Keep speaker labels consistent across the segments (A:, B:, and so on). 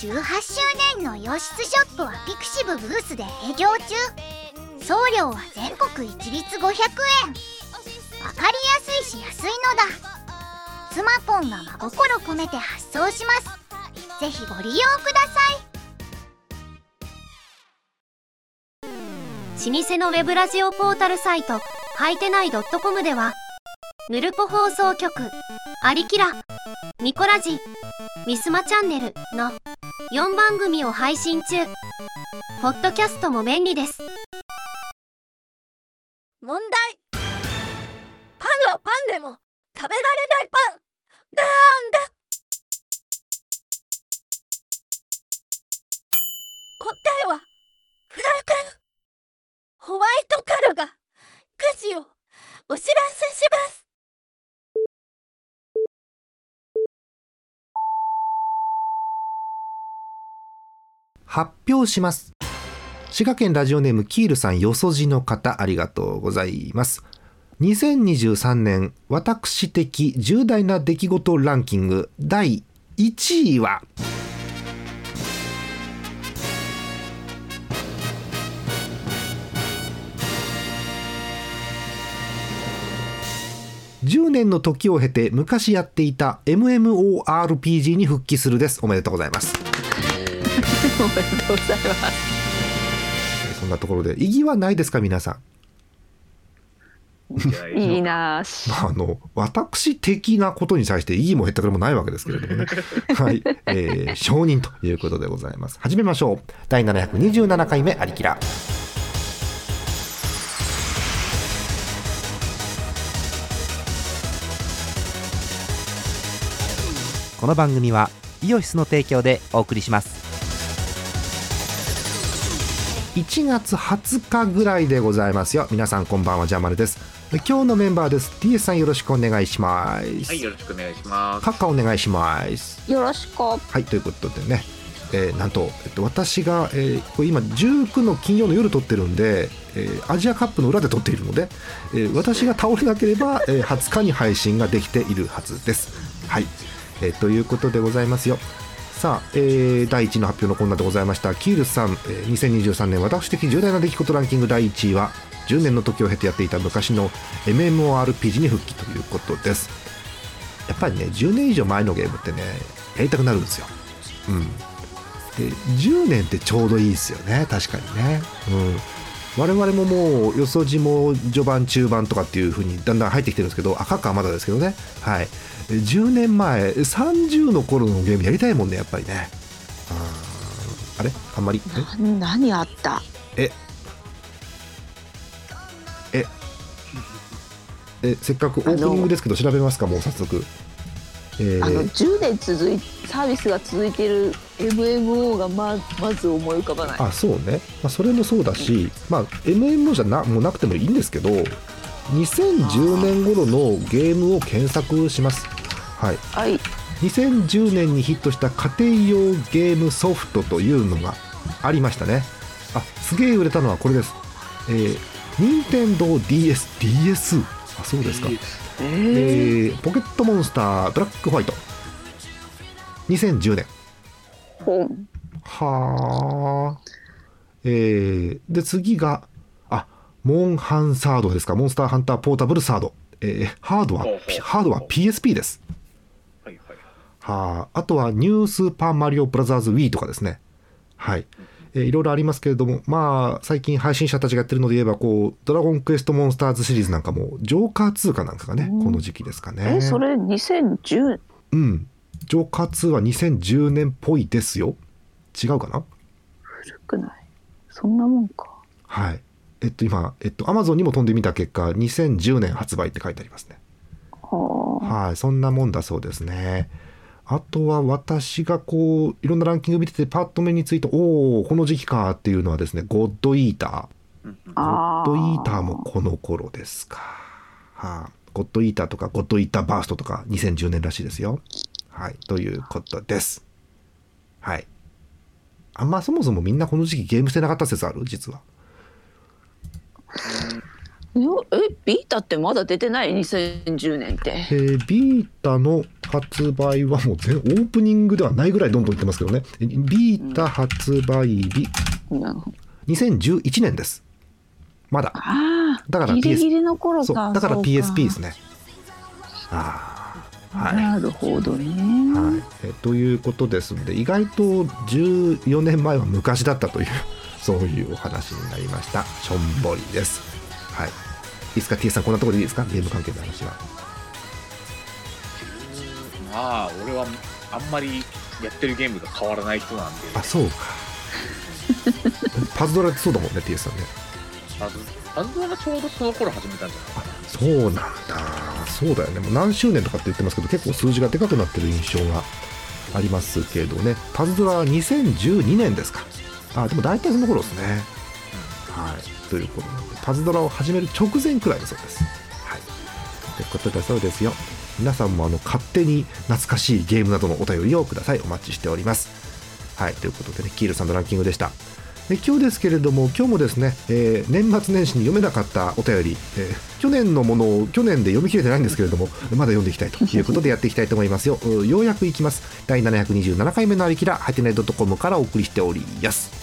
A: 18周年の洋室ショップはピクシブブースで営業中。送料は全国一律500円。わかりやすいし安いのだ。スマポンが真心込めて発送します。ぜひご利用くだ
B: さい。老舗のウェブラジオポータルサイトはいてない .com ではヌルポ放送局アリキラミコラジミスマチャンネルの4番組を配信中。ポッドキャストも便利です。
C: 問題。パンはパンでも食べられないパン。なんだ。答えはフライパン。ホワイトカルがくじをお知らせします。
D: 発表します。滋賀県ラジオネームキールさんよそじの方ありがとうございます。2023年私的重大な出来事ランキング第1位は10年の時を経て昔やっていた MMORPG に復帰するです。おめでとうございます。
E: おめでとうございます
D: そんなところで。意義はないですか皆さん？
E: いいなぁ
D: まあ、あの私的なことに対して意義も減ったくれもないわけですけれどもね。はい、えー、承認ということでございます。始めましょう。第727回目ありきら
F: この番組はイオシスの提供でお送りします
D: 1月20日ぐらいでございますよ。皆さんこんばんはジャマルです。今日のメンバーです。TS さんよろしくお願いします。
G: はい、よろしくお願いします。
D: カッカお願いします。
E: よろしく。
D: はいということでね、えーなんと、えっと、私が、えーこれ今19の金曜の夜撮ってるんで、えーアジアカップの裏で撮っているので、えー私が倒れなければ、えー20日に配信ができているはずです。はい、えーということでございますよさあ、えー第1位の発表のコーナーでございました。キールさん、えー2023年私的重大な出来事ランキング第1位は10年の時を経てやっていた昔の MMORPG に復帰ということです。やっぱりね10年以上前のゲームってねやりたくなるんですよ。うん。で10年ってちょうどいいですよね。確かにね。うん。我々ももうよそじも序盤中盤とかっていう風にだんだん入ってきてるんですけど赤かまだですけどね。はい。10年前30の頃のゲームやりたいもんねやっぱりね。あれ？あんまり？
E: 何あった？
D: え？え？えせっかくオープニングですけど調べますかもう早速。えー。
E: あの10年続いサービスが続いている MMO がままず思い浮かばない。
D: あそうね、まあ、それもそうだし、まあ、MMO じゃなもうなくてもいいんですけど2010年頃のゲームを検索しますはい。
E: はい。
D: 2010年にヒットした家庭用ゲームソフトというのがありましたね。あすげえ売れたのはこれです。えー、任天堂 DS DS あそうですか。
E: えー、
D: えーポケットモンスターブラックホワイト。2010年
E: 本
D: はあ。えー、で、次が、あ、モンハンサードですか。モンスターハンターポータブルサード。えー、ハードは
G: ほうほう、
D: ピハードは PSP です。
G: は
D: あ。あとは、ニュースーパーマリオブラザーズ Wii とかですね。はい。えーいろいろありますけれども、まあ、最近配信者たちがやってるので言えば、こう、ドラゴンクエストモンスターズシリーズなんかも、ジョーカー2かなんかがね、
E: うん
D: この時期ですかね。
E: えそれ2010
D: う？ん。ジョーカー2は2010年っぽいですよ。違うかな？
E: 古くない？そんなもんか
D: はい。えっと、今、えっと、アマゾンにも飛んでみた結果、2010年発売って書いてありますね。
E: はあ
D: はい。そんなもんだそうですね。あとは私がこう、いろんなランキング見てて、パッと目について、おおこの時期かっていうのはですね、ゴッドイーター。ゴッドイーターもこの頃ですか。はい、ゴッドイーターとか、ゴッドイーターバーストとか、2010年らしいですよ。はい。ということです。はい。あんまそもそもみんなこの時期ゲームしてなかった説ある？実は。
E: よえビータってまだ出てない？2010年って。
D: えービータの発売はもう全オープニングではないぐらいどんどんいってますけどね。えビータ発売日。
E: なるほど。
D: 2011年です。まだ。
E: あ
D: だから
E: あギリ
D: PS
E: ギリの頃か。
D: だから PSP ですね。ああはい。
E: なるほどね、
D: はい、えということですので意外と14年前は昔だったというそういうお話になりました。しょんぼりですはい。いいですか T さんこんなところでいいですか？ゲーム関係の話は。
G: まあ、俺はあんまりやってるゲームが変わらない人なんで、
D: あそうか。パズドラってそうだもんね T さんね。
G: パズパズドラがちょうどその頃始めたんじゃないかな。
D: そうなんだ。そうだよね。もう何周年とかって言ってますけど結構数字がでかくなってる印象がありますけどね。パズドラは2012年ですか。あでも大体その頃ですね。はいということなのでパズドラを始める直前くらいだそうです。はい。ということだそうですよ。皆さんもあの勝手に懐かしいゲームなどのお便りをください。お待ちしております。はいということでねキールさんのランキングでした。で今日ですけれども今日もですね、えー年末年始に読めなかったお便り、えー去年のものを去年で読み切れてないんですけれどもまだ読んでいきたいということでやっていきたいと思いますよ。うようやくいきます。第727回目のありきらはてね .com からお送りしております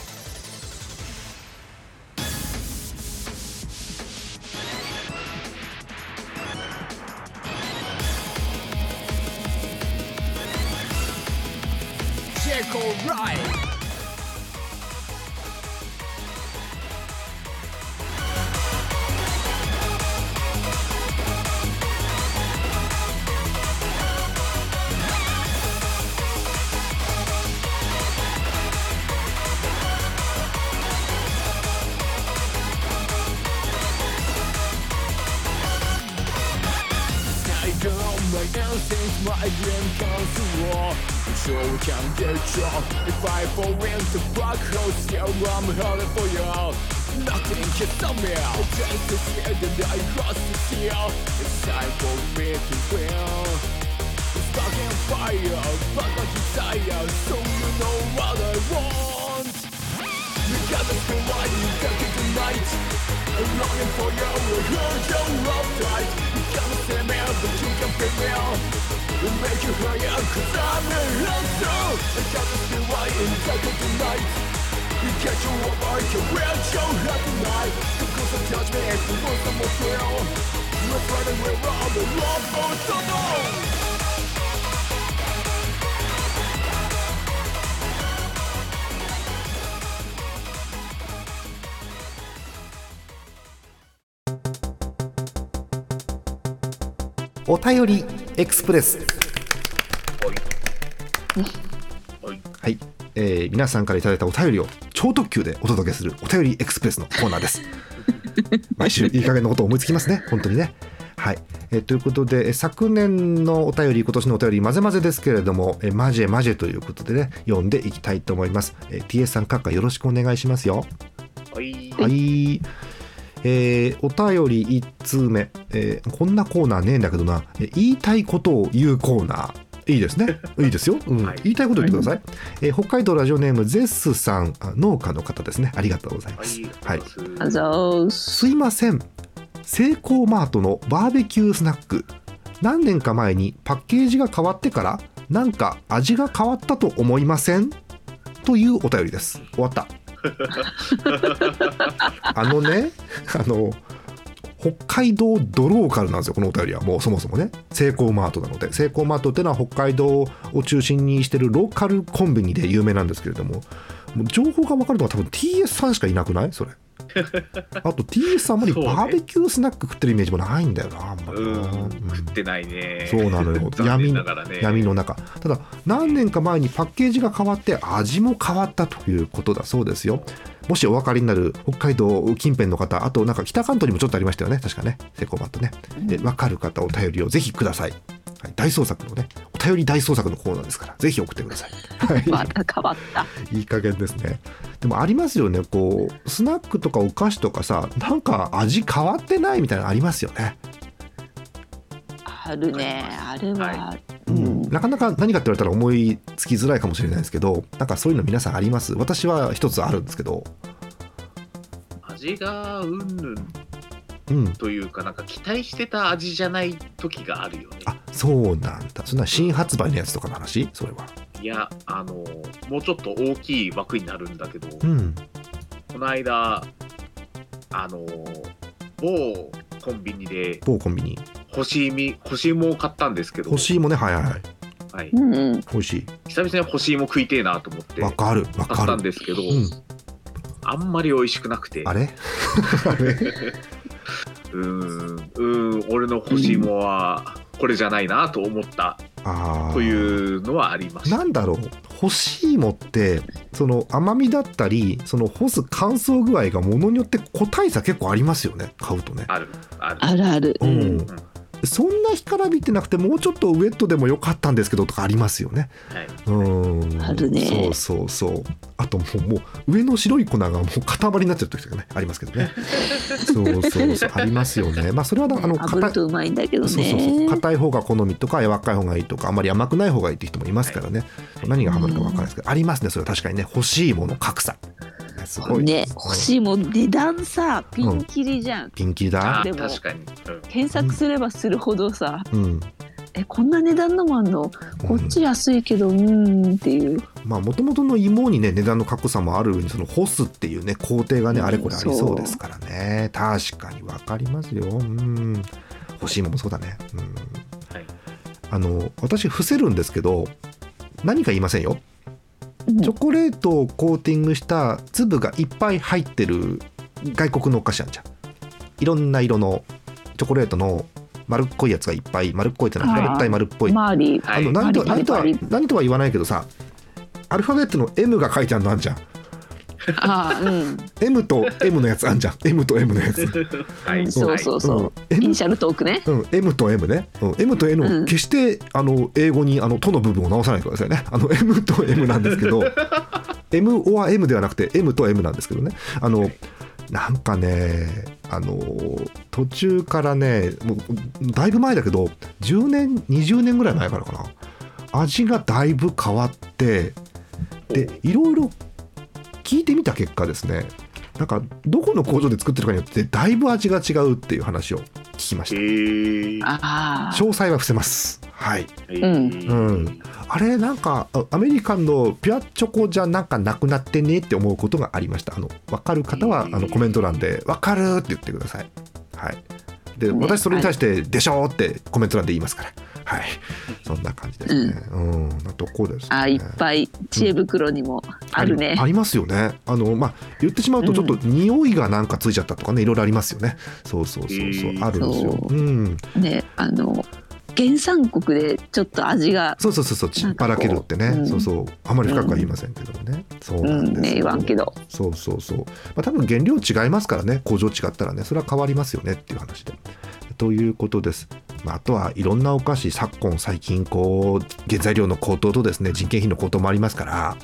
D: お便りエクスプレス
G: はい。
D: はい、えー皆さんからいただいたお便りを超特急でお届けするお便りエクスプレスのコーナーです。毎週いい加減のことを思いつきますね。本当にね。はい、えーということでえー昨年のお便り今年のお便り混ぜ混ぜですけれどもえーマジェマジェということでね読んでいきたいと思います、えー TS さん閣下よろしくお願いしますよ。
G: はい。
D: はい。えーお便り1通目、えーこんなコーナーねえんだけどな、えー言いたいことを言うコーナー。いいですね。いいですよ。うん
G: はい
D: 言いたいこと言ってください。えー北海道ラジオネームゼッスさん、あ農家の方ですね。ありがとうございます。はい。
E: あざーす
D: すいません。セイコーマートのバーベキュースナック。何年か前にパッケージが変わってから、なんか味が変わったと思いません？というお便りです。終わった。あのね、あの、北海道ドローカルなんですよ、このお便りは。もうそもそもね、セイコーマートなので。セイコーマートっていうのは北海道を中心にしてるローカルコンビニで有名なんですけれども、もう情報がわかるのは多分 TS さんしかいなくない？それ。あと TS さんあんまりバーベキュースナック食ってるイメージもないんだよな、あんまりな。
G: うん、
D: うん
G: 食ってないね。
D: そうなのよ。
G: 残念ながらね。
D: 闇の中。ただ何年か前にパッケージが変わって味も変わったということだそうですよ。もしお分かりになる北海道近辺の方あとなんか北関東にもちょっとありましたよね。確かね。セコマットねで分かる方お便りをぜひください、はい、大捜索のねお便り大捜索のコーナーですからぜひ送ってください、は い
E: また変わった。
D: いい加減ですね。でもありますよねこうスナックとかお菓子とかさなんか味変わってないみたいなのありますよね。
E: あるね。あれは、
G: は
E: うん。
D: なかなか何かって言われたら思いつきづらいかもしれないですけどなんかそういうの皆さんあります？私は一つあるんですけど。
G: 味がうんぬんというかなんか期待してた味じゃない時があるよね。
D: あそうなんだ。そんな新発売のやつとかの話？それは。い
G: やあのもうちょっと大きい枠になるんだけど、
D: うん。
G: この間あの某コンビニで
D: 某コンビニ。
G: 干し芋干し芋を買ったんですけど。
D: 干し芋ね。はいはいはい。
G: はい、
E: うんうん。
D: 美味し
G: 久々に干し芋食いてえなと思って。
D: いわかる。わ
G: 買ったん
D: かる
G: ですけど、
D: うん。
G: あんまり美味しくなくて。
D: あれ？あれ？
G: うーんうーん俺の干し芋はこれじゃないなと思った。というのはありました
D: なんだろう干し芋ってその甘みだったりその干す乾燥具合がものによって個体差結構ありますよね買うとね。
G: あるある。
E: あるある。
D: うんそんな干からびってなくてもうちょっとウエットでもよかったんですけどとかありますよね。
G: はい。
D: うん。
E: あるね。
D: そうそうそう。あともうもう上の白い粉がもう塊になっちゃう時とかねありますけどね。そうそうそう。ありますよね。まあそれはあの
E: 炙るとうまいんだけど
D: そうそうそう。
E: ね。
D: 硬い方が好みとか柔らかい方がいいとかあんまり甘くない方がいいって人もいますからね、何がハマるか分からないですけど、ありますね。それは確かにね。欲しいもの格差すごい。
E: ね、
D: うん
E: 欲しいもん値段さピンキリじゃん。
D: ピンキリ
G: あ
D: だ
E: でも
G: 確かに、うん。
E: 検索すればするほどさ、
D: うん。
E: えこんな値段のもあんの？こっち安いけどうーんっていう。
D: まあもともとの芋にね値段の格差もある上にその干すっていうね工程がね、
E: うん
D: あれこれありそう。ですからね。確かに分かりますよ。うん。欲しいものもそうだね。うん。
G: はい。
D: あの私伏せるんですけど何か言いませんよ。
E: うん
D: チョコレートをコーティングした粒がいっぱい入ってる外国のお菓子あんじゃん。いろんな色のチョコレートの丸っこいやつがいっぱい丸っこいってのは平べったい丸っぽい。あの何とは何とは言わないけどさアルファベットの M が書いてあるのあんじゃん
E: ああうん。
D: M と M のやつあんじゃん。M と M のやつ、
G: はい。
E: そうそうそう、
D: うん、M
E: イニシャルトークね。
D: うん、M と M ね、うん、M と N
E: うん。
D: を決して、あの英語にあの「と」の部分を直さないでくださいね。あの M と M なんですけど。M or M ではなくて M と M なんですけどね。あのなんかねあの途中からねもうだいぶ前だけど10年20年ぐらい前からかな。味がだいぶ変わってでいろいろ聞いてみた結果ですねなんかどこの工場で作ってるかによってだいぶ味が違うっていう話を聞きました。
G: へー。
E: ああ
D: 詳細は伏せます。はい。
G: はい
D: うん。あれなんかあアメリカンのピュアチョコじゃなんかなくなってねって思うことがありました。あの分かる方はあのコメント欄で「分かる」って言ってください。はい。で
E: ね。
D: 私それに対して「でしょ」ってコメント欄で言いますからはい。そんな感じですね。うん。なとこですね。
E: あいっぱい知恵袋にもあるね。
D: あり。ありますよね。あのまあ言ってしまうとちょっと匂いがなんかついちゃったとかねいろいろありますよね。そうそうそうそう。あるんですよ。
E: そう。
D: うん。
E: ねあの原産国でちょっと味が
D: そうそうそうそう。ちっぱらけるってね、
E: なん。
D: そうそう。あまり深くは言いませんけどもね、そう
E: う
D: なんです
E: ね言わんけど。
D: そうそうそう、まあ、多分原料違いますからね。工場違ったらね。それは変わりますよねっていう話で。ということです、まあ、あとはいろんなお菓子昨今最近こう原材料の高騰とですね人件費の高騰もありますから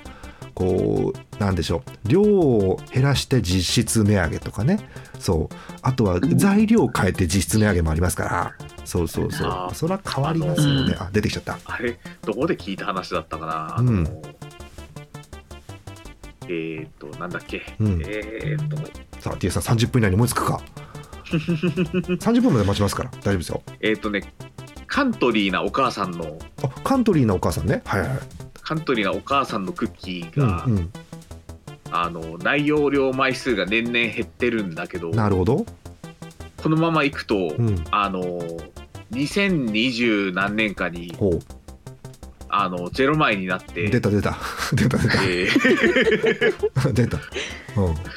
D: こうなんでしょう量を減らして実質値上げとかねそう。あとは材料を変えて実質値上げもありますからそうそうそう。それは変わりますよね。あ出てきちゃった。
G: あれどこで聞いた話だったかな？えーっとなんだっけ、
D: うん。
G: えーっと。
D: さあ T さん30分以内に思いつくか30分まで待ちますから大丈夫ですよ。
G: えーっとねカントリーなお母さんの
D: あカントリーなお母さんね。はいはい。はい
G: カントリーなお母さんのクッキー
D: うん
G: が、
D: うん。
G: あの内容量枚数が年々減ってるんだけど
D: なるほど。
G: このままいくと、
D: うん。
G: あの2020何年かに
D: ほ
G: あのゼロ枚になって。
D: う出た出た。出た 出た。
G: えー
D: 出た。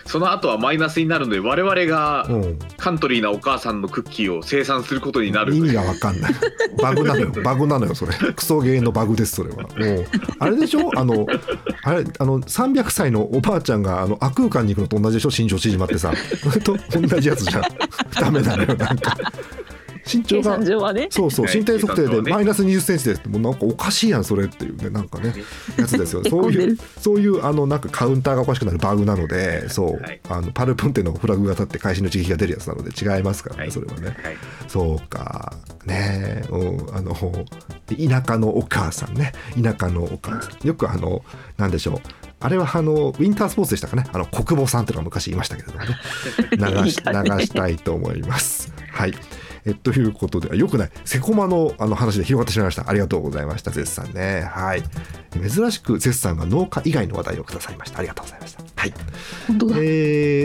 G: その後はマイナスになるので我々がカントリーなお母さんのクッキーを生産することになる。
D: 意味がわかんない。バグなのよ。バグなのよそれ。クソゲーのバグですそれは。もうあれでしょ？あのあれあの300歳のおばあちゃんがあの悪空間に行くのと同じでしょ？身長縮まってさ。と同じやつじゃん。ダメなのよなんか身長
E: 計
D: が
E: 算上はね。
D: そうそう
G: はい。
D: 身体測定でマイナス20センチです。ってもうなんかおかしいやんそれっていうねなんかねやつですよ。
E: へ
D: そういうそういうあのなんかカウンターがおかしくなるバグなのでそう、
G: はい。
D: あのパルプンテのフラグが立って会心の刺激が出るやつなので違いますからね、
G: はい。
D: それはね。
G: はい。
D: そうか。ね。え、うん、あの田舎のお母さんね。田舎のお母さん。よくあのなんでしょう。あれはあのウィンタースポーツでしたかね。あの国母さんっていうのが昔いましたけれどもね。流し流したいと思います。はいえということでよくない。セコマのあの話で広がってしまいました。ありがとうございました。絶賛ね。はい。珍しく絶賛が農家以外の話題をくださいました。ありがとうございました。はい。
E: 本当だ。
D: え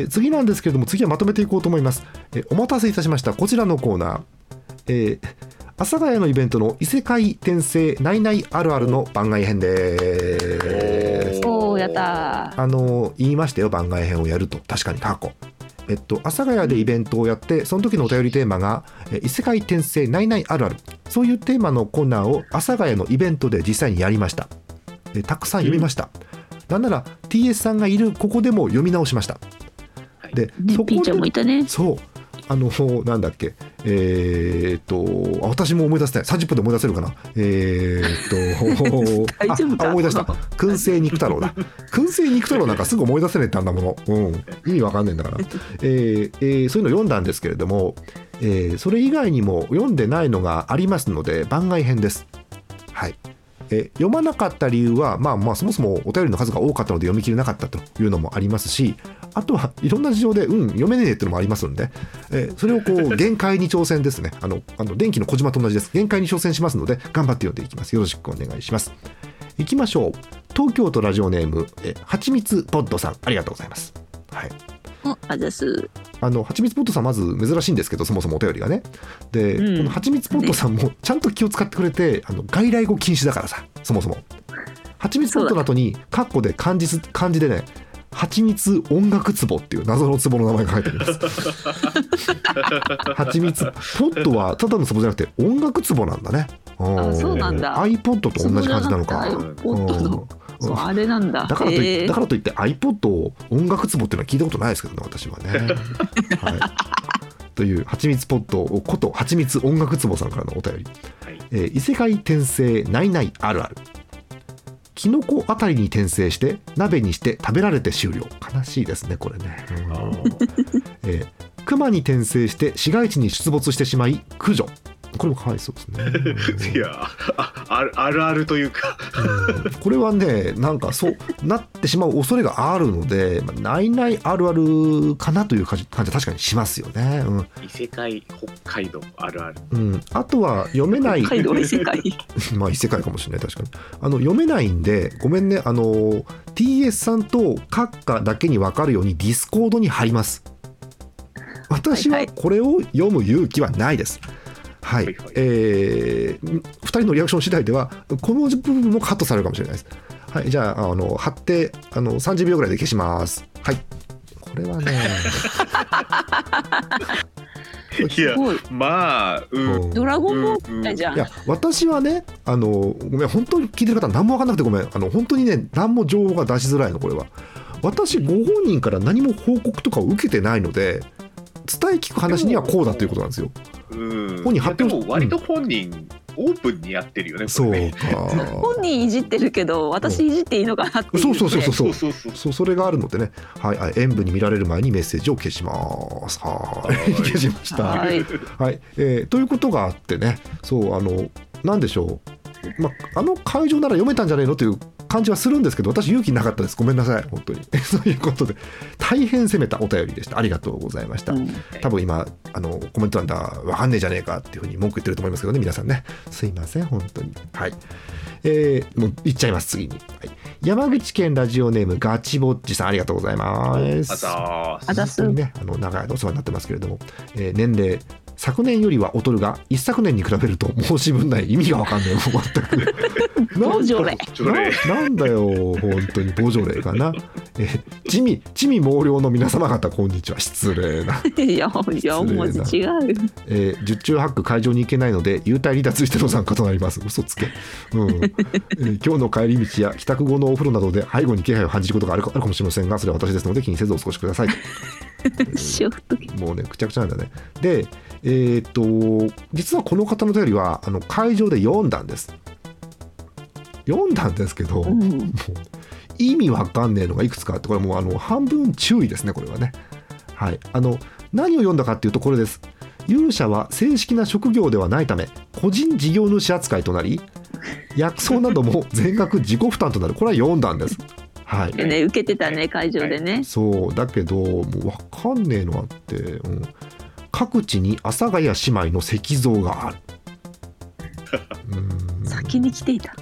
D: ー次なんですけれども次はまとめていこうと思います、えーお待たせいたしました。こちらのコーナー、えー阿佐ヶ谷のイベントの異世界転生ナイナイあるあるの番外編です。
E: おーやった
D: あの言いましたよ。番外編をやると。確かに過去えっと阿佐ヶ谷でイベントをやってその時のお便りテーマがえ異世界転生ナイナイあるある。そういうテーマのコーナーを阿佐ヶ谷のイベントで実際にやりました。えたくさん読みました、なんなら TS さんがいるここでも読み直しました。で
E: ね
D: そこで
E: いたね。
D: そうあのなんだっけ。えーっとあ私も思い出せない。30分で思い出せるかな。えーっと
E: 大丈夫か？
D: 思い出した。燻製肉太郎だ。燻製肉太郎なんかすぐ思い出せねえってあんなもの、うん、意味わかんねえんだから、えーえーそういうの読んだんですけれども、えーそれ以外にも読んでないのがありますので番外編です。はい。えー読まなかった理由は、まあ、まあそもそもお便りの数が多かったので読み切れなかったというのもありますしあとはいろんな事情で、うん、読めねえっていうのもありますんで、えーそれをこう 限界に挑戦ですね。あのあの電気の小島と同じです。限界に挑戦しますので頑張って読んでいきます。よろしくお願いします。いきましょう。東京都ラジオネームえはちみつポッドさん。ありがとうございます。はい。
E: おあざす。
D: あのはちみつポットさんまず珍しいんですけどそもそもお便りがね。で、
E: うん。
D: このはちみつポットさんもちゃんと気を使ってくれてあの外来語禁止だからさそもそも。はちみつポットの後にカッコで漢字す漢字でねはちみつ音楽壺っていう謎の壺の名前が書いてあります。はちみつポットはただの壺じゃなくて音楽壺なんだね。
E: あそうなんだ。
D: iPod と同じ感じなのか。
E: iPod の
D: うん。
E: そうあれなんだ。
D: だからといだからといって iPod を音楽壺っていうのは聞いたことないですけどね私はね。はい、というはちみつポットことはちみつ音楽壺さんからのお便り、
G: はい。
D: えー異世界転生ないないあるあるキノコあたりに転生して鍋にして食べられて終了。悲しいですねこれね。えー熊に転生して市街地に出没してしまい駆除これもかわいそうですね。
G: いやああるあるあるというか。
D: うん。これはねなんかそうなってしまう恐れがあるので、まあ、ないないあるあるかなという感じ感じは確かにしますよね。
G: 異世界北海道あるある。
D: うん。うん、あとは読めない。
E: 北海道異世界。
D: まあ異世界かもしれない確かに。あの読めないんでごめんねあの TS さんと閣下だけに分かるようにディスコードに貼ります。私はこれを読む勇気はないです。はい、
G: はいはい。
D: えー、2人のリアクション次第ではこの部分もカットされるかもしれないです。はい。じゃああの貼ってあの30秒ぐらいで消します。はい。これはね。
G: いや
E: すごい。
G: まあうん。
D: うん。
E: ドラゴンボールみたいじゃん。
D: いや私はねあのごめん本当に聞いてる方何も分かんなくてごめん。あの本当にね何も情報が出しづらいのこれは。私ご本人から何も報告とかを受けてないので伝え聞く話にはこうだということなんですよ。
G: うん、
D: 本人発表
G: でも割と本人、オープンにやってるよね。
D: そうか。
E: 本人いじってるけど、私いじっていいのかなって
D: そうそうそうそう
G: そう。そうそ
D: れがあるのでね。はい、はい、演舞に見られる前にメッセージを消します。はい。消しました。はい。
E: はい、
D: えー、ということがあってね。そうあのなんでしょう。まあ、あの会場なら読めたんじゃないの？という感じはするんですけど、私勇気なかったです。ごめんなさい、本当に。そういうことで。大変攻めたお便りでした。ありがとうございました。
E: うん。
D: 多分今あのコメント欄だわかんねえじゃねえかっていうふうに文句言ってると思いますけどね皆さんね。すいません。本当に。はい。えー、もう言っちゃいます次に、はい、山口県ラジオネームガチぼっちさん。ありがとうございます。
G: あざーす。
D: ねあの長い間お世話になってますけれども、えー年齢昨年よりは劣るが一昨年に比べると申し分ない意味がわかんない。もう全く。
E: ボジョレ。
D: ななんだよ本当に。ボジョレーかな、えー、地味地味猛量の皆様方こんにちは。失礼な。
E: いや4文字違う
D: えー、十中八九会場に行けないので優待離脱しての参加となります。嘘つけ、うん。えー今日の帰り道や帰宅後のお風呂などで背後に気配を感じることがあるかあるかもしれませんがそれは私ですので気にせずお過ごしください。もうねくちゃくちゃなんだね。でえーっと実はこの方の便りはあの会場で読んだんです。読んだんですけど、もう
E: うん
D: 意味わかんねえのがいくつかあってこれもうあの半分注意ですねこれはね。はい。あの何を読んだかっていうとこれです。勇者は正式な職業ではないため個人事業主扱いとなり薬草なども全額自己負担となる。これは読んだんです。はい。
E: でね受けてたね会場でね。
D: そう。だけどもう分かんねえのあって、うん、各地に阿佐ヶ谷姉妹の石像がある。うん。
E: 先に来ていた。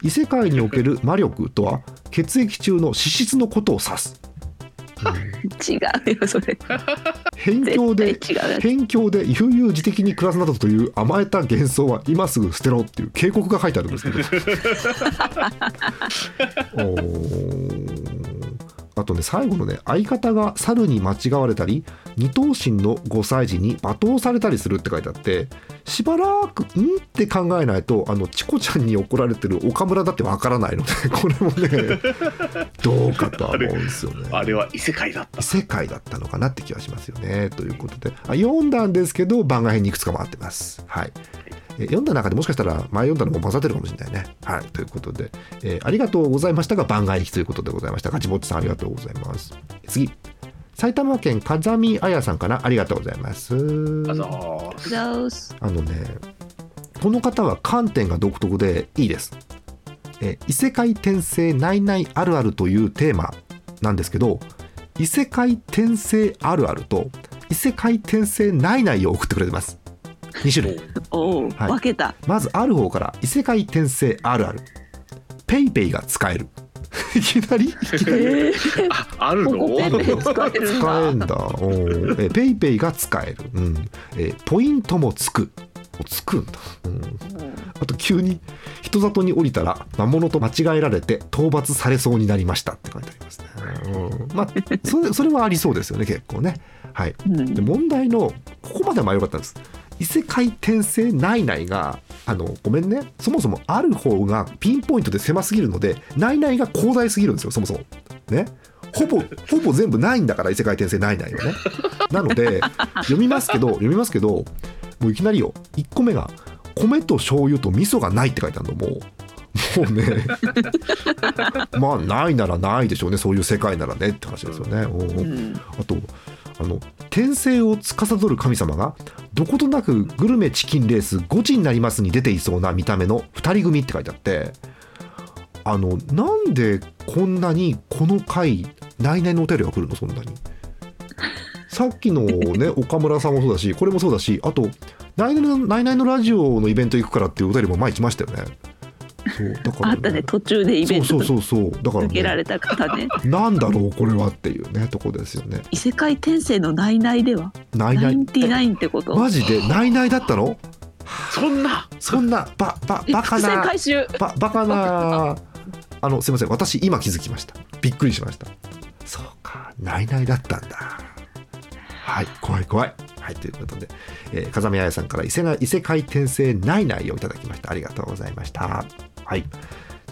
D: 異世界における魔力とは血液中の脂質のことを指す、う ん
E: 違うよそれ。
D: 辺境で辺境で悠々自適に暮らすなどという甘えた幻想は今すぐ捨てろっていう警告が書いてあるんですけど。おーあとね最後のね相方が猿に間違われたり二頭身の5歳児に罵倒されたりするって書いてあってしばらくんって考えないとあのチコちゃんに怒られてる岡村だってわからないので これもねどうかとは思うんですよね。
G: あれは異世界だった
D: 異世界だったのかなって気がしますよね。ということであ読んだんですけど番外編にいくつか回ってます。はいえ読んだ中でもしかしたら前読んだのも混ざってるかもしれないね。はい、ということで、えーありがとうございましたが番外編ということでございました。ガチボッチさんありがとうございます。次埼玉県風見彩さんかな？ありがとうございます
G: あ
D: のねこの方は観点が独特でいいです。え異世界転生ないないあるあるというテーマなんですけど異世界転生あるあると異世界転生ないないを送ってくれてます。2種類。
E: おお、
D: はい。
E: 分けた。
D: まずある方から異世界転生あるある。ペイペイが使える。いきなり？いきなり
E: え
G: ああるの？
E: ペイペイ使えるんだ。
D: 使えんだ。おー。えペイペイが使える、うん。えポイントもつく。おつくんだ、うん、あと急に人里に降りたら魔物と間違えられて討伐されそうになりましたって書いてありますね、うん、まあそれそれはありそうですよね結構ね。はい。
E: うん。
D: で問題のここまではまあ良かったんです異世界転生ないないがあのごめんね。そもそもある方がピンポイントで狭すぎるのでないないが広大すぎるんですよそもそも。ね。ほぼほぼ全部ないんだから異世界転生ないないはね。なので読みますけど読みますけどもういきなりよ。1個目が米と醤油と味噌がないって書いてあるの。もうもうね。まあないならないでしょうね。そういう世界ならねって話ですよね。う
E: ん。
D: あとあの転生を司る神様がどことなくグルメチキンレース5時になりますに出ていそうな見た目の2人組って書いてあってあのなんでこんなにこの回内々のお便りが来るの？そんなに。さっきのね岡村さんもそうだしこれもそうだしあと内々の内々のラジオのイベント行くからっていうお便りも前来ましたよねそうだから、
E: あったね途中でイベント
D: そうそうそうだから、ね、
E: 受けられた方ね。
D: なんだろうこれはっていうねとこですよね。
E: 異世界転生のナイナイでは？
D: 内々
E: ナイ。ンティナインってこと？
D: マジで？内々だったの？
G: そんな。
D: そんな。バババカな。
E: 回収。
D: ババカな。あのすいません。私今気づきました。びっくりしました。そうか。内々だったんだ。はい。怖い怖い。はい。ということで、えー風見彩さんから異世界異世界転生内々をいただきました。ありがとうございましたはい。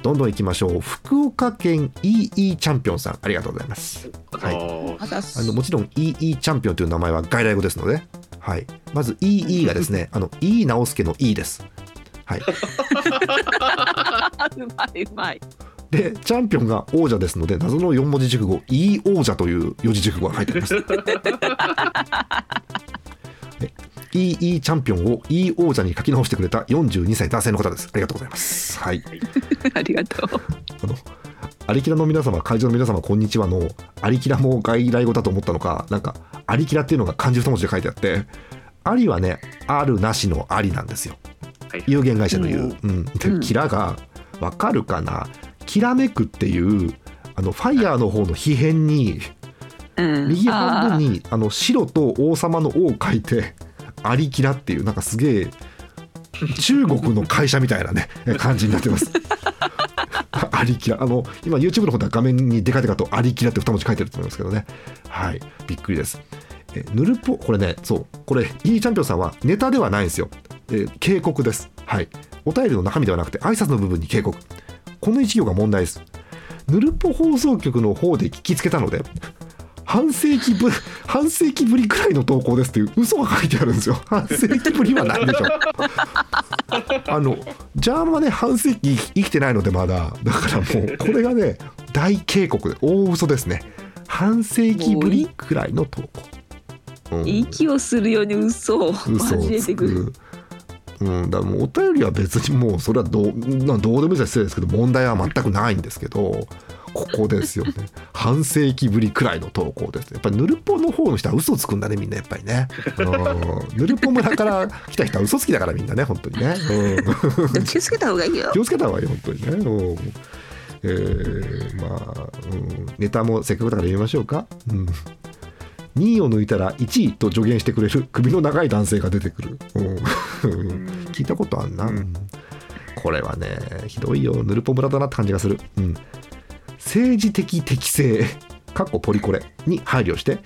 D: どんどん行きましょう。福岡県 EE チャンピオンさんありがとうございます。
G: あざーす。
D: あのもちろん EE チャンピオンという名前は外来語ですので、はい、まず EE がですね、あの E 直輔の E です。はい、
E: うまいうまい。
D: で、チャンピオンが王者ですので、謎の4文字熟語、E 王者という四字熟語が書いてあります。え EE チャンピオンを E 王者に書き直してくれた42歳男性の方です。ありがとうございます。はい。
E: ありがとう
D: あの、アリキラの皆様、会場の皆様、こんにちはの、アリキラも外来語だと思ったのか、なんか、アリキラっていうのが漢字二文字で書いてあって、アリはね、あるなしのありなんですよ。
G: はい
D: 有限会社の言う。うん。で、
E: うん
D: キラが、わかるかな？きらめくっていう、あの、ファイヤーの方の皮辺に、
E: うん
D: 右半分に、あの、白と王様の王を書いて、アリキラっていう、なんかすげえ、中国の会社みたいなね、感じになってます。アリキラ。あの、今 YouTube の方では画面にデカデカとアリキラって二文字書いてると思いますけどね。はい。びっくりです。え、ヌルポ、これね、そう。これ、いいチャンピオンさんはネタではないんですよ。えー警告です。はい。お便りの中身ではなくて、挨拶の部分に警告。この一行が問題です。ヌルポ放送局の方で聞きつけたので、半世紀ぶ半世紀ぶりくらいの投稿ですっていう嘘が書いてあるんですよ。半世紀ぶりはないでしょ。あのジャーマはね半世紀生きてないのでまだ。だからもうこれがね大警告。で大嘘ですね。半世紀ぶりくらいの投稿、うん。
E: 息をするように嘘を交えてくる。
D: く。うん、だもうお便りは別にもうそれはどうなどうでもいいです失礼ですけど問題は全くないんですけどここですよね。半世紀ぶりくらいの投稿ですやっぱりヌルポの方の人は嘘つくんだねみんなやっぱりね、うん、ヌルポ村から来た人は嘘つきだからみんなね本当にね、
E: 気をつけた方がいいよ。
D: 気。をつけた方がいい本当にね、うん。えーまあ、うん、ネタもせっかくだから読みましょうか、うん、2位を抜いたら1位と助言してくれる首の長い男性が出てくる、うん、聞いたことあんな、うん。これはねひどいよ。ヌルポ村だなって感じがする、うん、政治的適性かっこポリコレに配慮して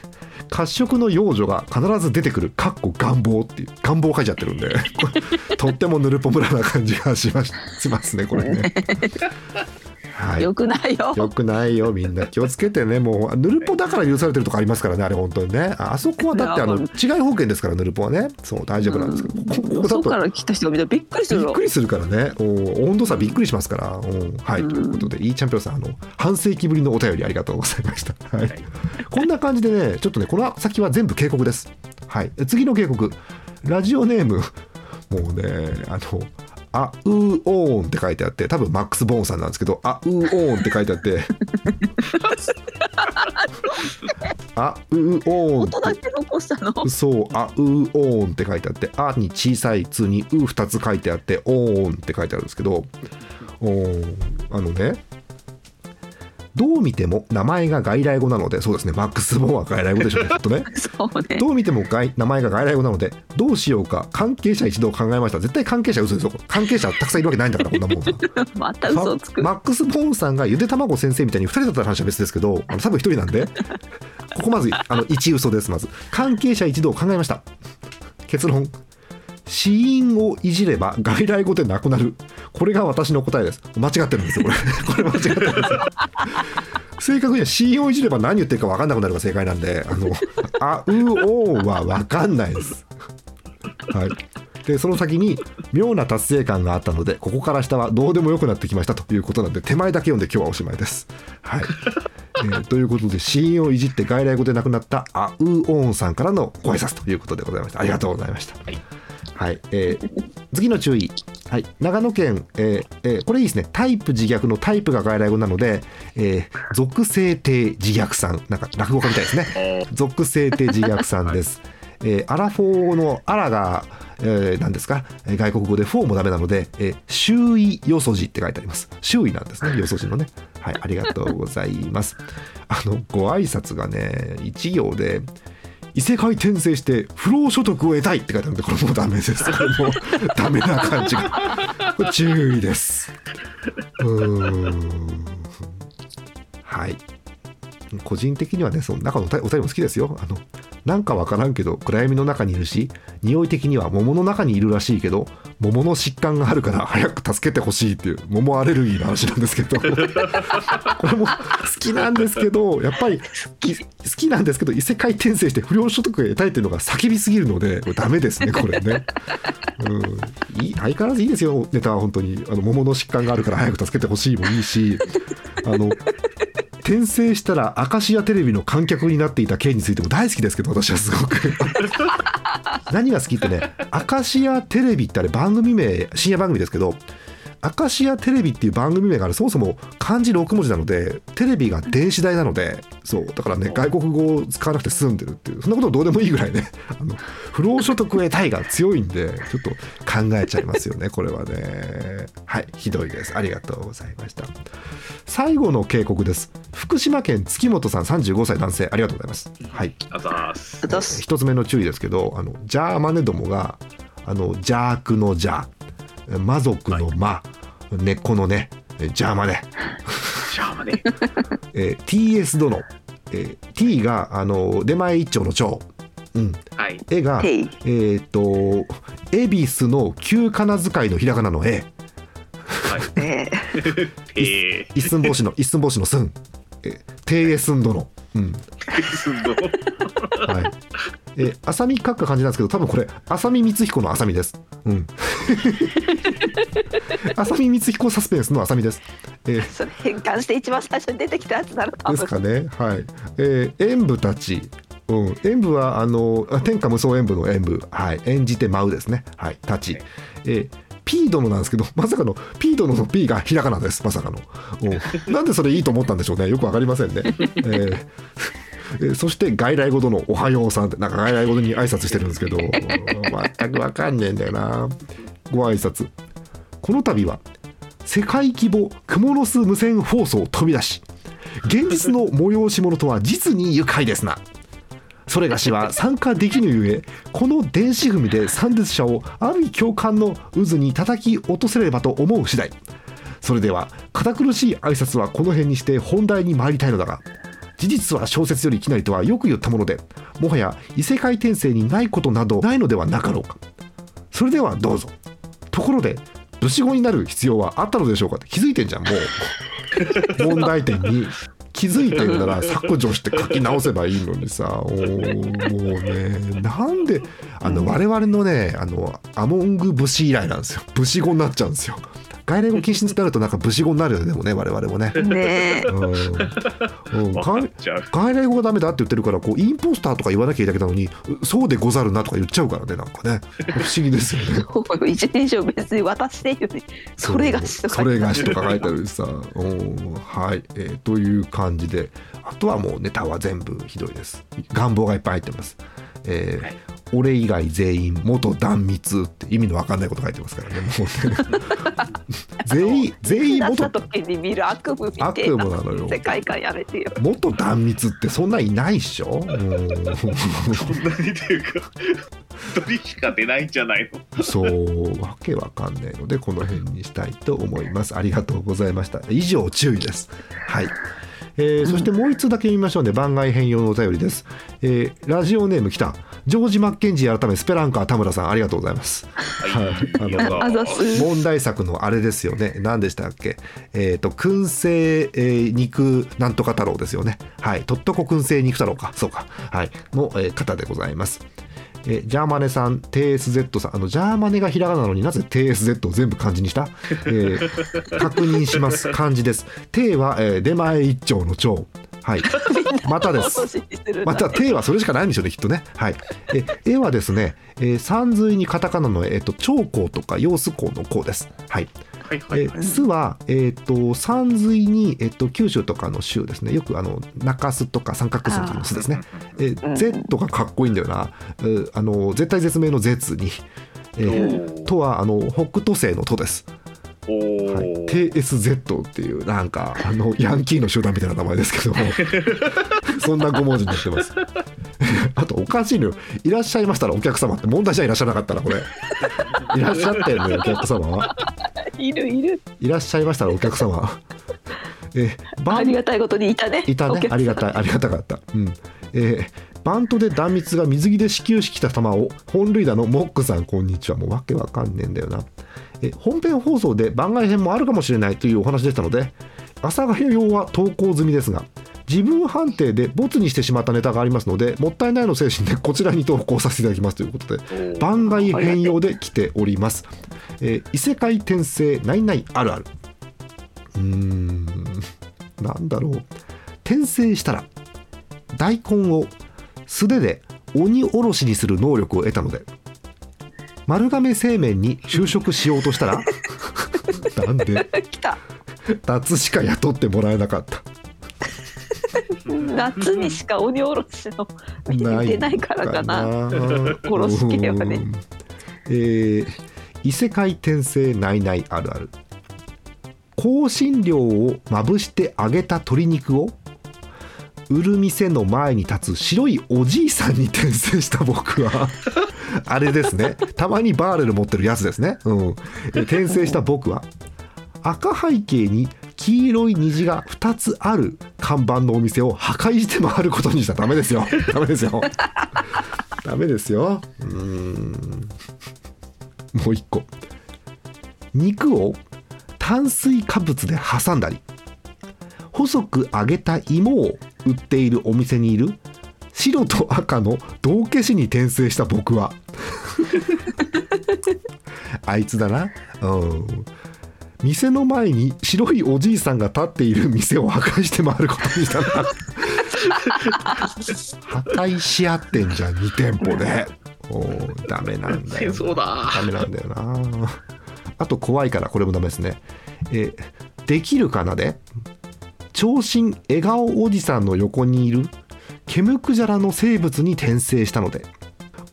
D: 褐色の幼女が必ず出てくるかっこ願望っていう願望書いちゃってるんでとってもヌルポ村な感じがしますねこれね。はい、
E: よくないよ。
D: よくないよみんな。気をつけてねもうヌルポだから許されてるとこありますからねあれ本当にね。ああそこはだってあの違い保険ですからヌルポはね。そう大丈夫なんです。けど、こここだと
E: 外から来た人が見たらびっくりするよ。
D: びっく。りするからね。お温度差びっくりしますから。おはい、
E: うん。
D: ということでいいチャンピオンさんあの半世紀ぶりのお便りありがとうございました、はい。こんな感じでねちょっとねこの先は全部警告です。はい。次の警告。ラジオネーム。もうねあのあうーおーんって書いてあって多分マックス・ボーンさんなんですけどあうーおーんって書いてあって あうーおーんって
E: 音だけ残したの？
D: そう、あ、う、おーんって書いてあって、あに小さいつにう二つ書いてあって、おーんって書いてあるんですけど、おーあのね、どう見ても名前が外来語なので、そうですね、マックス・ボーンは外来語でしょうね、きっとね。
E: そうね。
D: どう見ても外名前が外来語なので、どうしようか、関係者一同考えました。絶対関係者嘘ですよ。関係者たくさんいるわけないんだから、こんなもんさ。
E: また嘘をつく。
D: マックス・ボーンさんがゆで卵先生みたいに2人だった話は別ですけどあの多分1人なんでここまずあの1嘘ですまず関係者一同考えました結論死因をいじれば外来語でなくなる。これが私の答えです。間違ってるんですよこれ。これ間違ってるんですよ。正確には死因をいじれば何言ってるか分かんなくなるが正解なんであの「あうおー」は分かんないです。はい。でその先に妙な達成感があったのでここから下はどうでもよくなってきましたということなんで手前だけ読んで今日はおしまいです。はい。えーということで死因をいじって外来語で亡くなったあうおんさんからのご挨拶ということでございました。ありがとうございました。
G: はい。
D: はい。えー次の注意、はい、長野県、えーえーこれいいですね。タイプ自虐のタイプが外来語なので、えー属性定自虐さん。なんか落語家みたいですね。属性定自虐さんです。えーアラフォーのアラが、えー何ですか？えー外国語でフォーもダメなので、えー周囲よそじって書いてあります。周囲なんですね。よそじのね。はい。ありがとうございます。あのご挨拶がね一行で異世界転生して不労所得を得たいって書いてあるんでこれもうダメです。これもうダメな感じが。注意です。うん。はい。個人的にはねその中のお便りも好きですよ。あのなんかわからんけど暗闇の中にいるし匂い的には桃の中にいるらしいけど桃の疾患があるから早く助けてほしいっていう桃アレルギーの話なんですけど。これも好きなんですけどやっぱりい好きなんですけど異世界転生して不良所得を得たいっていうのが叫びすぎるのでこれダメですねこれね。うん、いい相変わらずいいですよネタは本当に。あの桃の疾患があるから早く助けてほしいもいいし。あの転生したらアカシアテレビの観客になっていた件についても大好きですけど私はすごく。何が好きってねアカシアテレビってあれ番組名深夜番組ですけどアカシアテレビっていう番組名があるそもそも漢字6文字なのでテレビが電子代なのでそうだからね外国語を使わなくて済んでるっていうそんなことどうでもいいぐらいね あの不労所得得たいが強いんでちょっと考えちゃいますよね これはね。はいひどいです。ありがとうございました。最後の警告です。福島県月本さん35歳男性ありがとうございます。はい。
G: あざーす
E: あざっす。
D: 一つ目の注意ですけどあのジャーマネどもがあの邪悪の邪魔族の魔、根っこのねジャーマネ、
G: シャーマネ。
D: えー TS 殿、えー T があの出前一丁の長、うん、
G: はい。
D: 絵が。えっ、と恵比寿の旧仮名遣いのひらがなの絵。
G: はい。
E: え
G: え
D: 一寸法師の一寸法師の寸、えー、TS 殿うんはい。えー、浅見閣下感じなんですけど、多分これ、浅見光彦の浅見です。うん。浅見光彦サスペンスの浅見です。えー
E: それ変換して一番最初に出てきたやつなの多分
D: ですかね。はい。えー、演舞たち。うん、演舞はあのあ天下無双演舞の演舞、はい、演じて舞うですね、はい、たち、えー、ピードのなんですけど、まさかのピードのの P がひらがなです、まさかの。う。ん なんでそれいいと思ったんでしょうね、よくわかりませんね。えー。えーそして外来語との「おはようさん」ってなんか外来語に挨拶してるんですけど。全くわかんねえんだよな。ご挨拶。この度は世界規模クモの巣無線放送飛び出し現実の催し物とは実に愉快ですなそれがしは 参加できぬゆえこの電子組で参列者を阿鼻共感の渦に叩き落とせればと思う次第。それでは堅苦しい挨拶はこの辺にして本題に参りたいのだが事実は小説よりきなりとはよく言ったものでもはや異世界転生にないことなどないのではなかろうか。それではどうぞ。ところで武士語になる必要はあったのでしょうか？って気づいてんじゃんもう。問題点に気づいてるなら削除して書き直せばいいのにさ。もうねなんであの我々のねあのアモング武士以来なんですよ。武士語になっちゃうんですよ外来語禁止になるとなんか武士語になるよねでもね 我々もね。
E: ねえ。
D: うん。うん。外来語がダメだって言ってるからこうインポスターとか言わなきゃいいだけなのにうそうでござるなとか言っちゃうからねなんかね。不思議ですよね。
E: 一年以上別に渡していいのにそれがしとか
D: それがしとか書いてあるしさ。うん。はい、えーという感じで。あとはもうネタは全部ひどいです。願望がいっぱい入ってます。えー俺以外全員元断密って意味のわかんないこと書いてますからね全員全員元
E: 時に見る悪夢みたい
D: 悪夢な
E: な
D: のよ
E: 世界観やめてよ。
D: 元断密ってそんないないっしょ。うん
G: そんなにっていうか一人しか出ないんじゃないの？
D: そうわけわかんないのでこの辺にしたいと思います。ありがとうございました。以上注意です。はいえーそしてもう一つだけ見ましょうね。番外編用のお便りです、えーラジオネーム来た。ジョージ・マッケンジー改めスペランカー田村さんありがとうございます。はい。あの
E: あざす。
D: 問題作のあれですよね何でしたっけ？えっ、と燻製、えー肉なんとか太郎ですよね。はい。とっとこ燻製肉太郎か。そうか。はい。の、えー方でございますえジャーマネさん TSZ さん。あのジャーマネがひらがなのになぜ TSZ を全部漢字にした、えー確認します。漢字です。T は、えー出前一丁の丁。はい またですまた手はそれしかないんでしょうねきっとね。はい。え絵はですね、えー、三髄にカタカナのえっ、と長江とか揚子江の江です。はい。
G: はいはい
D: えー巣はえっ、と三髄にえっ、と九州とかの州ですね。よくあの中洲とか三角巣の巣ですね。えー
E: うん
D: Z がかっこいいんだよな。えーあの絶対絶命の Z に。えーとはあの北斗星のとです。はい、TSZ っていうなんかあのヤンキーの集団みたいな名前ですけども。そんな5文字になってます。あとおかしいのよ。いらっしゃいましたらお客様って問題じゃいらっしゃらなかったらこれ。いらっしゃってるのよお客様は。い
E: るいる。
D: いらっしゃいましたらお客様。え
E: ありがたいことにいたね
D: いたね。ありがたいありがたかった。うん。えーバントで断蜜が水着で始球式した玉を本塁打のモックさんこんにちは。もうわけわかんねえんだよなえ本編放送で番外編もあるかもしれないというお話でしたので阿佐ヶ谷用は投稿済みですが自分判定でボツにしてしまったネタがありますのでもったいないの精神でこちらに投稿させていただきますということで番外編用で来ております、えー異世界転生ないないあるある。うーんなんだろう。転生したら大根を素手で鬼おろしにする能力を得たので丸亀製麺に就職しようとしたら？なんで？
E: 来た。
D: 夏しか雇ってもらえなかった。
E: 夏にしか鬼おろしの見てないからかな。殺し系はね。
D: うん。えー異世界転生ないないあるある。香辛料をまぶして揚げた鶏肉を売る店の前に立つ白いおじいさんに転生した僕は あれですね。たまにバーレル持ってるやつですね、うん、え転生した僕は赤背景に黄色い虹が2つある看板のお店を破壊して回ることにした。らダメですよ。ダメですよ。ダメですよ。うーん。もう一個。肉を炭水化物で挟んだり細く揚げた芋を売っているお店にいる白と赤の道化師に転生した僕は あいつだな。うん。店の前に白いおじいさんが立っている店を破壊して回ることにしたな。破壊し合ってんじゃん2店舗で。おーダメなんだよ
G: 戦争だ。
D: ダメなんだよな。あと怖いからこれもダメですね。えーできるかなで？長身笑顔おじさんの横にいるケムクジャラの生物に転生したので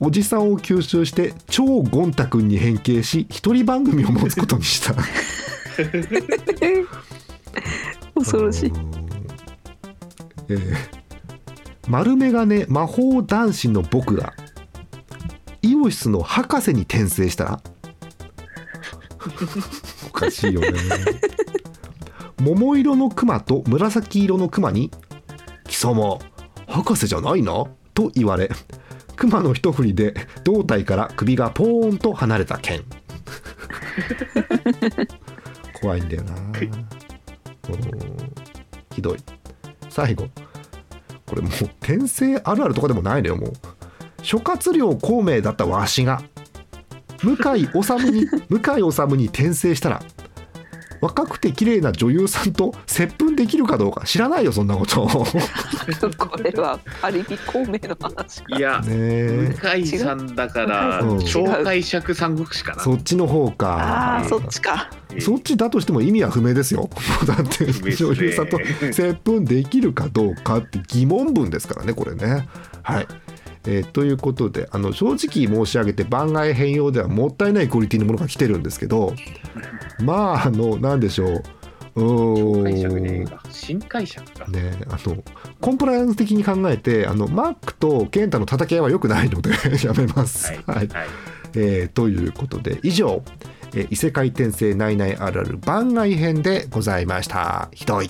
D: おじさんを吸収して超ゴン太くんに変形し一人番組を持つことにした。
E: 恐ろしい。
D: あのーえー丸眼鏡魔法男子の僕がイオシスの博士に転生した。ら おかしいよね。桃色のクマと紫色のクマに「貴様博士じゃないな」と言われクマの一振りで胴体から首がポーンと離れた剣。怖いんだよな。うんひどい。最後。これもう転生あるあるとかでもないのよもう。諸葛亮孔明だったわしが向井治に向井治に転生したら若くて綺麗な女優さんと接吻できるかどうか知らないよそんなこと。
E: これはパリピ孔明の話か。
G: いや
D: ねえ。
G: 向井さんだから
D: うん。
G: 紹介尺三国志かな。
D: そっちの方か。
E: ああそっちか。
D: そっちだとしても意味は不明ですよ。だって女優さんと接吻できるかどうかって疑問文ですからねこれね。はいえーということであの正直申し上げて番外編用ではもったいないクオリティのものが来てるんですけどまああのなんでしょう
G: 新解釈か
D: ねあのコンプライアンス的に考えてあのマックとケンタの叩き合いは良くないので やめます。
G: はい
D: はい
G: はい
D: えーということで以上、えー異世界転生ナイナイあるある番外編でございました。ひどい。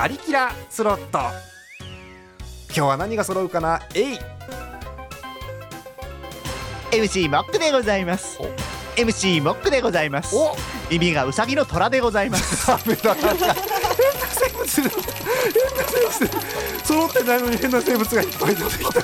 F: アリキラスロット。今日は何が揃うかな？えい。
H: MC モックでございます。MC モックでございます。
F: お。
H: 耳がウサギの虎でございます。
F: ダメだなんか変な生物変な生物揃ってないのに変な生物がいっぱい出てきた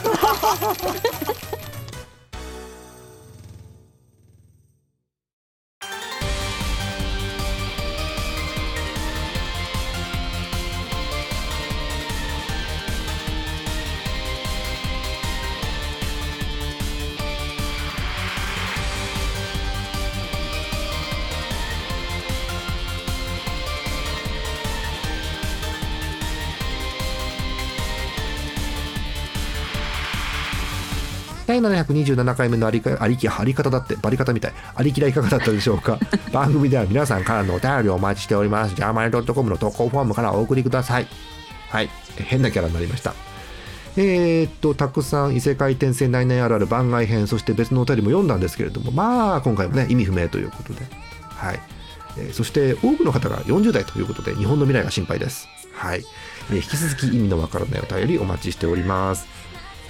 D: 第727回目のありかありきあり方だってバリ方みたい。ありきらいかがだったでしょうか？番組では皆さんからのお便りをお待ちしております。ジャーマネドットコムの投稿フォームからお送りください。はい。変なキャラになりました。えーっとたくさん異世界転生内々あるある番外編そして別のお便りも読んだんですけれどもまあ今回もね意味不明ということで。はい、えーそして多くの方が40代ということで日本の未来が心配です。はい、えー引き続き意味のわからないお便りお待ちしております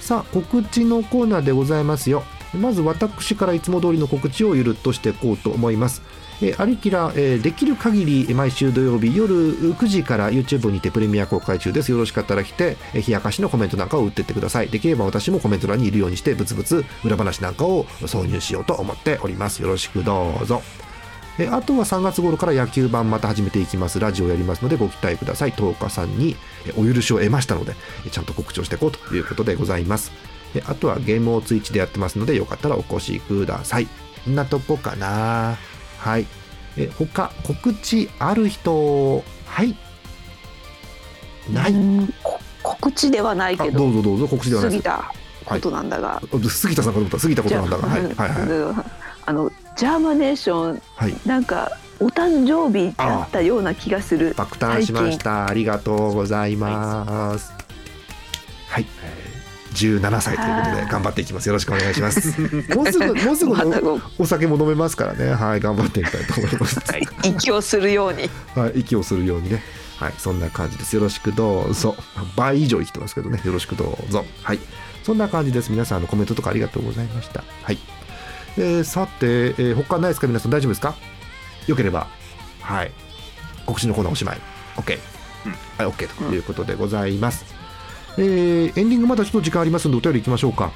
D: さあ告知のコーナーでございますよ。まず私からいつも通りの告知をゆるっとしていこうと思います。えー、アリキラ、えーできる限り毎週土曜日夜9時から YouTube にてプレミア公開中です。よろしかったら来てえー冷やかしのコメントなんかを打ってってください。できれば私もコメント欄にいるようにしてブツブツ裏話なんかを挿入しようと思っております。よろしくどうぞ。えあとは3月頃から野球版また始めていきます。ラジオやりますのでご期待ください。10日さんにえお許しを得ましたのでえちゃんと告知をしていこうということでございます。えあとはゲームをツイッチでやってますのでよかったらお越しください。こんなとこかな。はい。え他告知ある人？はい。ない？
E: 告知ではない
D: あ
E: けど
D: どうぞどうぞ。告知ではないです。
E: 過ぎたことなんだが、
D: 杉田さんかと思った。杉田ことなんだが。はい。はいはい
E: うん。あのジャーマネーション
D: はい
E: なんかお誕生日だったような気がする
D: 爆誕しましたありがとうございますはい、えー17歳ということで頑張っていきますよろしくお願いします もうすぐもうすぐお酒も飲めますからねはい頑張っていきたいと思います
G: はい
E: 息をするように
D: はい、息をするようにね。はい、そんな感じです。よろしくどうぞ。倍以上生きてますけどね。よろしくどうぞ。はい。そんな感じです。皆さんあのコメントとかありがとうございました。はい。えーさて、えー他ないですか？皆さん大丈夫ですか？よければ。はい。告知のコーナーおしまい。OK。
G: うん
D: はい、OK ということでございます。えーエンディングまだちょっと時間ありますのでお便りいきましょうか。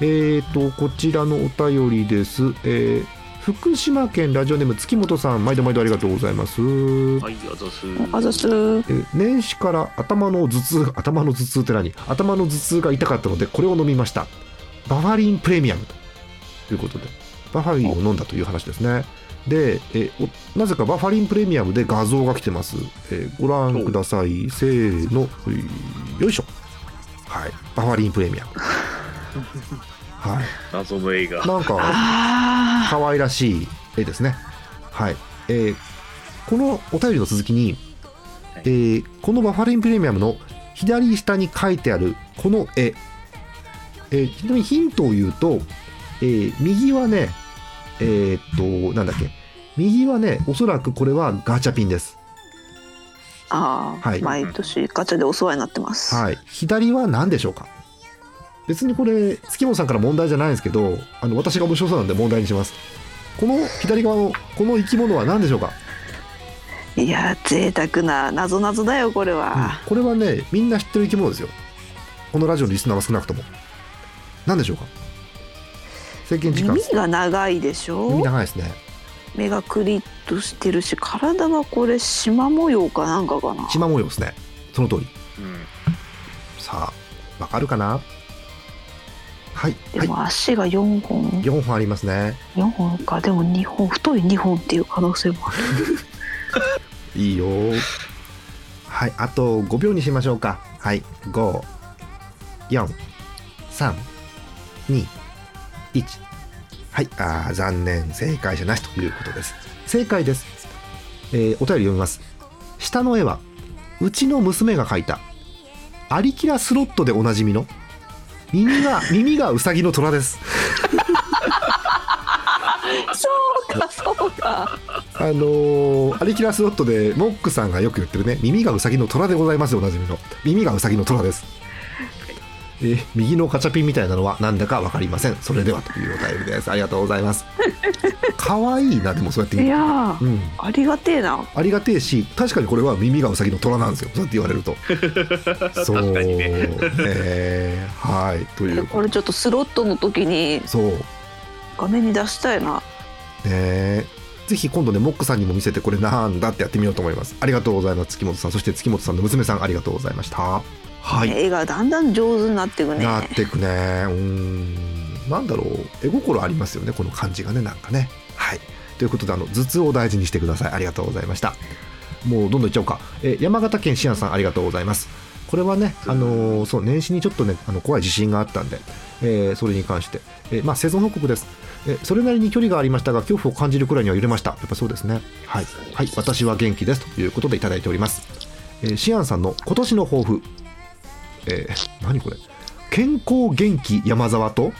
D: えーと、こちらのお便りです。えー福島県ラジオネーム月本さん、毎度毎度ありがとうございます。
G: はいあざす
E: あざす
D: えー年始から頭の頭痛頭の頭痛って何？頭の頭痛が痛かったのでこれを飲みましたバファリンプレミアムということでバファリンを飲んだという話ですね。で、えなぜかバファリンプレミアムで画像が来てます、えーご覧ください。せーの。よいしょ。はい。バファリンプレミアム。はい。
G: 謎の映画。
D: なんか
E: あ
D: 可愛らしい絵ですね。はい。えーこのお便りの続きに、えーこのバファリンプレミアムの左下に書いてあるこの絵、えーちなみにヒントを言うと、えー右はね、えーっと、なんだっけ、右はね、おそらくこれはガチャピンです。
E: あー、
D: はい。
E: 毎年ガチャでお世話になってます、
D: はい。左は何でしょうか。別にこれ、月本さんから問題じゃないんですけど、あの私が面白そうなんで問題にします。この左側のこの生き物は何でしょうか。
E: いや贅沢な謎謎だよこれは、
D: これはねみんな知ってる生き物ですよ。このラジオのリスナーは少なくとも。何でしょうか制限時間。
E: 耳が長いでしょ？
D: 耳長いですね。
E: 目がクリッとしてるし体はこれ縞模様かなんかかな？
D: 縞模様ですね。その通り。
G: うん。
D: さあわかるかな？はいはい。
E: でも足が4本、
D: 4本ありますね。
E: 4本か。でも2本太い2本っていう可能性もある。
D: いいよ。はいあと5秒にしましょうか。はい54321はいあー残念。正解じゃなしということです。正解です、えーお便り読みます。下の絵はうちの娘が描いたアリキラスロットでおなじみの耳が 耳がウサギの虎です。
E: そうかそうか。
D: あのーアリキラスロットでモックさんがよく言ってるね耳がウサギの虎でございますよおなじみの耳がウサギの虎です、えー右のガチャピンみたいなのはなんだか分かりません。それではというお便りです。ありがとうございます。可愛いなでもそうやって
E: いやー
D: うん。
E: ありがてえな。
D: ありがてえし確かにこれは耳がウサギの虎なんですよ。そうやって言われると。そう。
G: 確かにね。
D: ねはい。という
E: これちょっとスロットの時に
D: そう。
E: 画面に出したいな。
D: ねぜひ今度ねモックさんにも見せてこれなんだってやってみようと思います。ありがとうございます。月本さん。そして月本さんの娘さんありがとうございましたはい。
E: 絵がだんだん上手になっていくね。
D: なってくね。うーん。なんだろう。絵心ありますよねこの感じがねなんかね。はい。ということであの頭痛を大事にしてください。ありがとうございました。もうどんどんいっちゃおうか、え山形県シアンさんありがとうございます。これはね、あのーそう年始にちょっとねあの怖い地震があったんで、えーそれに関して、えーまあ、生存報告です、えーそれなりに距離がありましたが恐怖を感じるくらいには揺れました。やっぱそうですね。はい、はい、私は元気です。ということでいただいております、えーシアンさんの今年の抱負えー何これ？健康元気山沢と？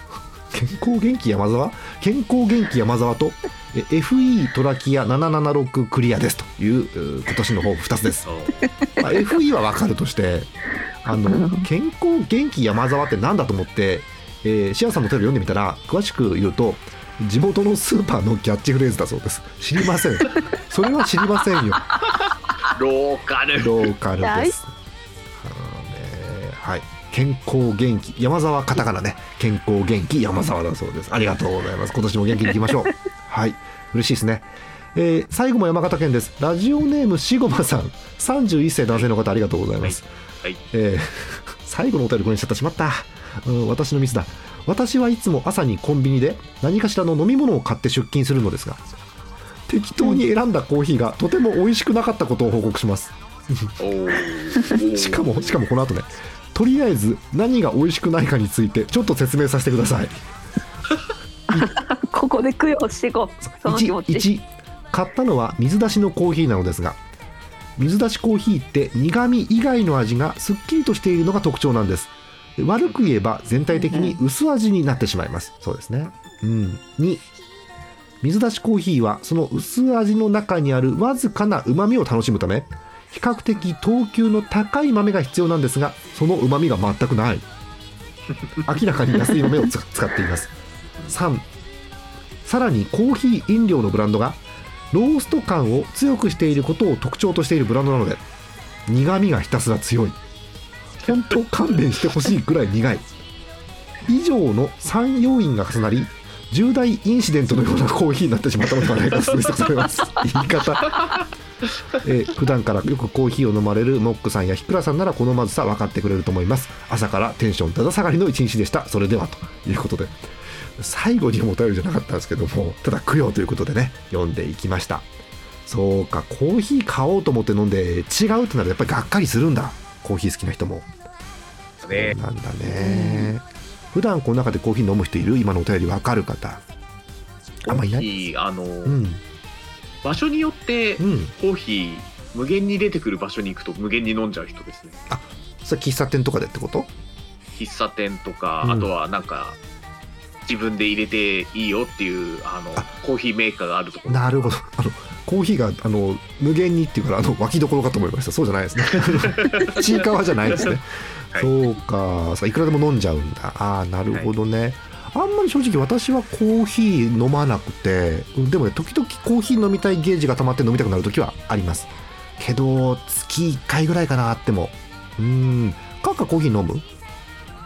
D: 健康元気山沢？健康元気山沢と？え FE トラキア776クリアですという今年の抱負2つです、まあ、FE は分かるとしてあの健康元気山沢って何だと思って、えーシアンさんのテレビ読んでみたら詳しく言うと地元のスーパーのキャッチフレーズだそうです。知りません。それは知りませんよ。
G: ローカル。
D: ローカルです。健康元気山沢カタカナね。健康元気山沢だそうです。ありがとうございます。今年も元気にいきましょう。はい。嬉しいですね。えー最後も山形県です。ラジオネームしごまさん。31歳男性の方ありがとうございます、
G: はい。
D: えー最後のお便りこれにしちゃったしまった、うん、私のミスだ。私はいつも朝にコンビニで何かしらの飲み物を買って出勤するのですが適当に選んだコーヒーがとても美味しくなかったことを報告します。しかもしかもこの後ねとりあえず何が美味しくないかについてちょっと説明させてください。
E: ここで供養していこう。その気持
D: 1,
E: ち
D: 1買ったのは水出しのコーヒーなのですが水出しコーヒーって苦味以外の味がすっきりとしているのが特徴なんです。悪く言えば全体的に薄味になってしまいます。そうですね。うん。2水出しコーヒーはその薄味の中にあるわずかな旨味を楽しむため比較的等級の高い豆が必要なんですがその旨味が全くない。明らかに安い豆を使っています。3さらにコーヒー飲料のブランドがロースト感を強くしていることを特徴としているブランドなので苦味がひたすら強い。本当勘弁してほしいくらい苦い。以上の3要因が重なり重大インシデントのようなコーヒーになってしまったのではないかと推測されます。言い方。えー普段からよくコーヒーを飲まれるモックさんやひくらさんならこのまずさ分かってくれると思います。朝からテンションだだ下がりの一日でした。それではということで。最後にお便りじゃなかったんですけどもただ供養ということでね読んでいきました。そうかコーヒー買おうと思って飲んで違うってなるとやっぱりがっかりするんだ。コーヒー好きな人も。
G: ね。
D: そうなんだね。普段この中でコーヒー飲む人いる？今のお便り分かる方。あんまいない？
G: あの、
D: うん。
G: 場所によ
D: うん。
G: コーヒー無限に出てくる場所に行くと無限に飲んじゃう人ですね。
D: それ喫茶店とかでってこと？
G: 喫茶店とか、
D: うん。
G: あとはなんか自分で入れていいよっていうあの
D: あ。
G: コーヒーメーカーがあるところ。
D: なるほど。あのコーヒーがあの無限にっていうからあの湧きどころかと思いました。そうじゃないですね。ちいかわじゃないですね、
G: はい。
D: そうか。いくらでも飲んじゃうんだ。ああなるほどね、あんまり正直私はコーヒー飲まなくてうんでもね時々コーヒー飲みたいゲージが溜まって飲みたくなる時はあります。けど月1回ぐらいかなあっても。うん。カッカコーヒー飲む？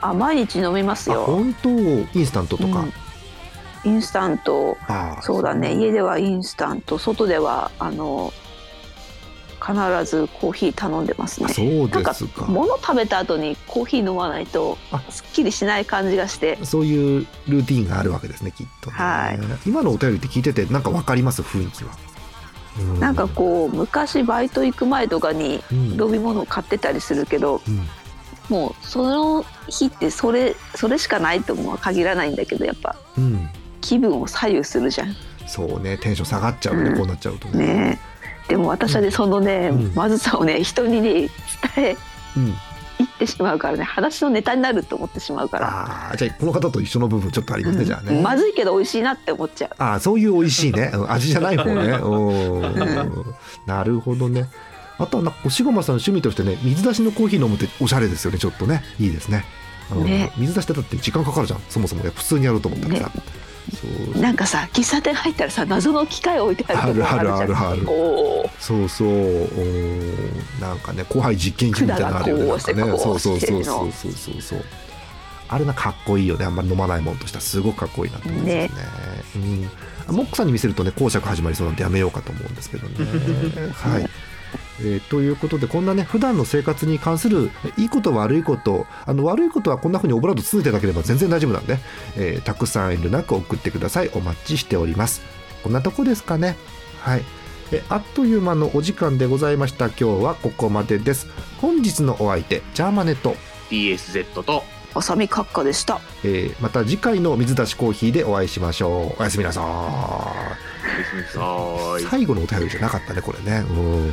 E: あ毎日飲みますよ。
D: あ本当？インスタントとか、
E: うん。インスタント。そうだね。家ではインスタント。外ではあの必ずコーヒー頼んでますね。
D: そうですか。
E: 物食べた後にコーヒー飲まないと
D: あ。
E: すっきりしない感じがして。
D: そういうルーティンがあるわけですねきっとね、
E: はい。
D: 今のお便りって聞いててなんかわかります？雰囲気は、う
E: なんかこう昔バイト行く前とかに
D: うん。
E: 飲み物を買ってたりするけど
D: うん。
E: もうその日ってそれそれしかないとも限らないんだけどやっぱ
D: うん。
E: 気分を左右するじゃん。
D: そうねテンション下がっちゃうね、
E: うん。
D: こうなっちゃうとね。
E: ねでも私はねそのね、
D: うん。
E: まずさをね人にね伝え
D: うん、
E: いってしまうからね話のネタになると思ってしまうから、
D: ああじゃあこの方と一緒の部分ちょっとありますね、じゃあね。
E: まずいけど美味しいなって思っちゃう。
D: ああそういう美味しいね。うん 味じゃない方ね。おー。なるほどね。あとはなんか押駒さんの趣味としてね水出しのコーヒー飲むっておしゃれですよねちょっとね。いいですね。うん
E: ね。
D: 水出しってだって時間かかるじゃんそもそもね。普通にやろうと思ったらさ、そう
E: なんかさ喫茶店入ったらさ謎の機械置いてあるとこ
D: あるあるあるそうそう。なんかね後輩実験機みたいなのあるよねんかね。
E: こ
D: そううそうそうそうそうそうそう。あれなかっこいいよね。あんまり飲まないもんとしてはすごくかっこいいなと思いますね。うん、モックさんに見せるとね講釈始まりそうなんでやめようかと思うんですけどね。はいえーということでこんなね普段の生活に関するいいこと悪いことあの悪いことはこんな風にオブラート包んでいただければ全然大丈夫なんで、えーたくさん遠慮なく送ってください。お待ちしております。こんなとこですかね。はい。えあっという間のお時間でございました。今日はここまでです。本日のお相手ジャーマネと
G: DSZ と。
E: あさみ閣下でした。
D: えーまた次回の水出しコーヒーでお会いしましょう。おやすみなさ
G: おやすみなさい
D: い。最後のお便りじゃなかったねこれね。うん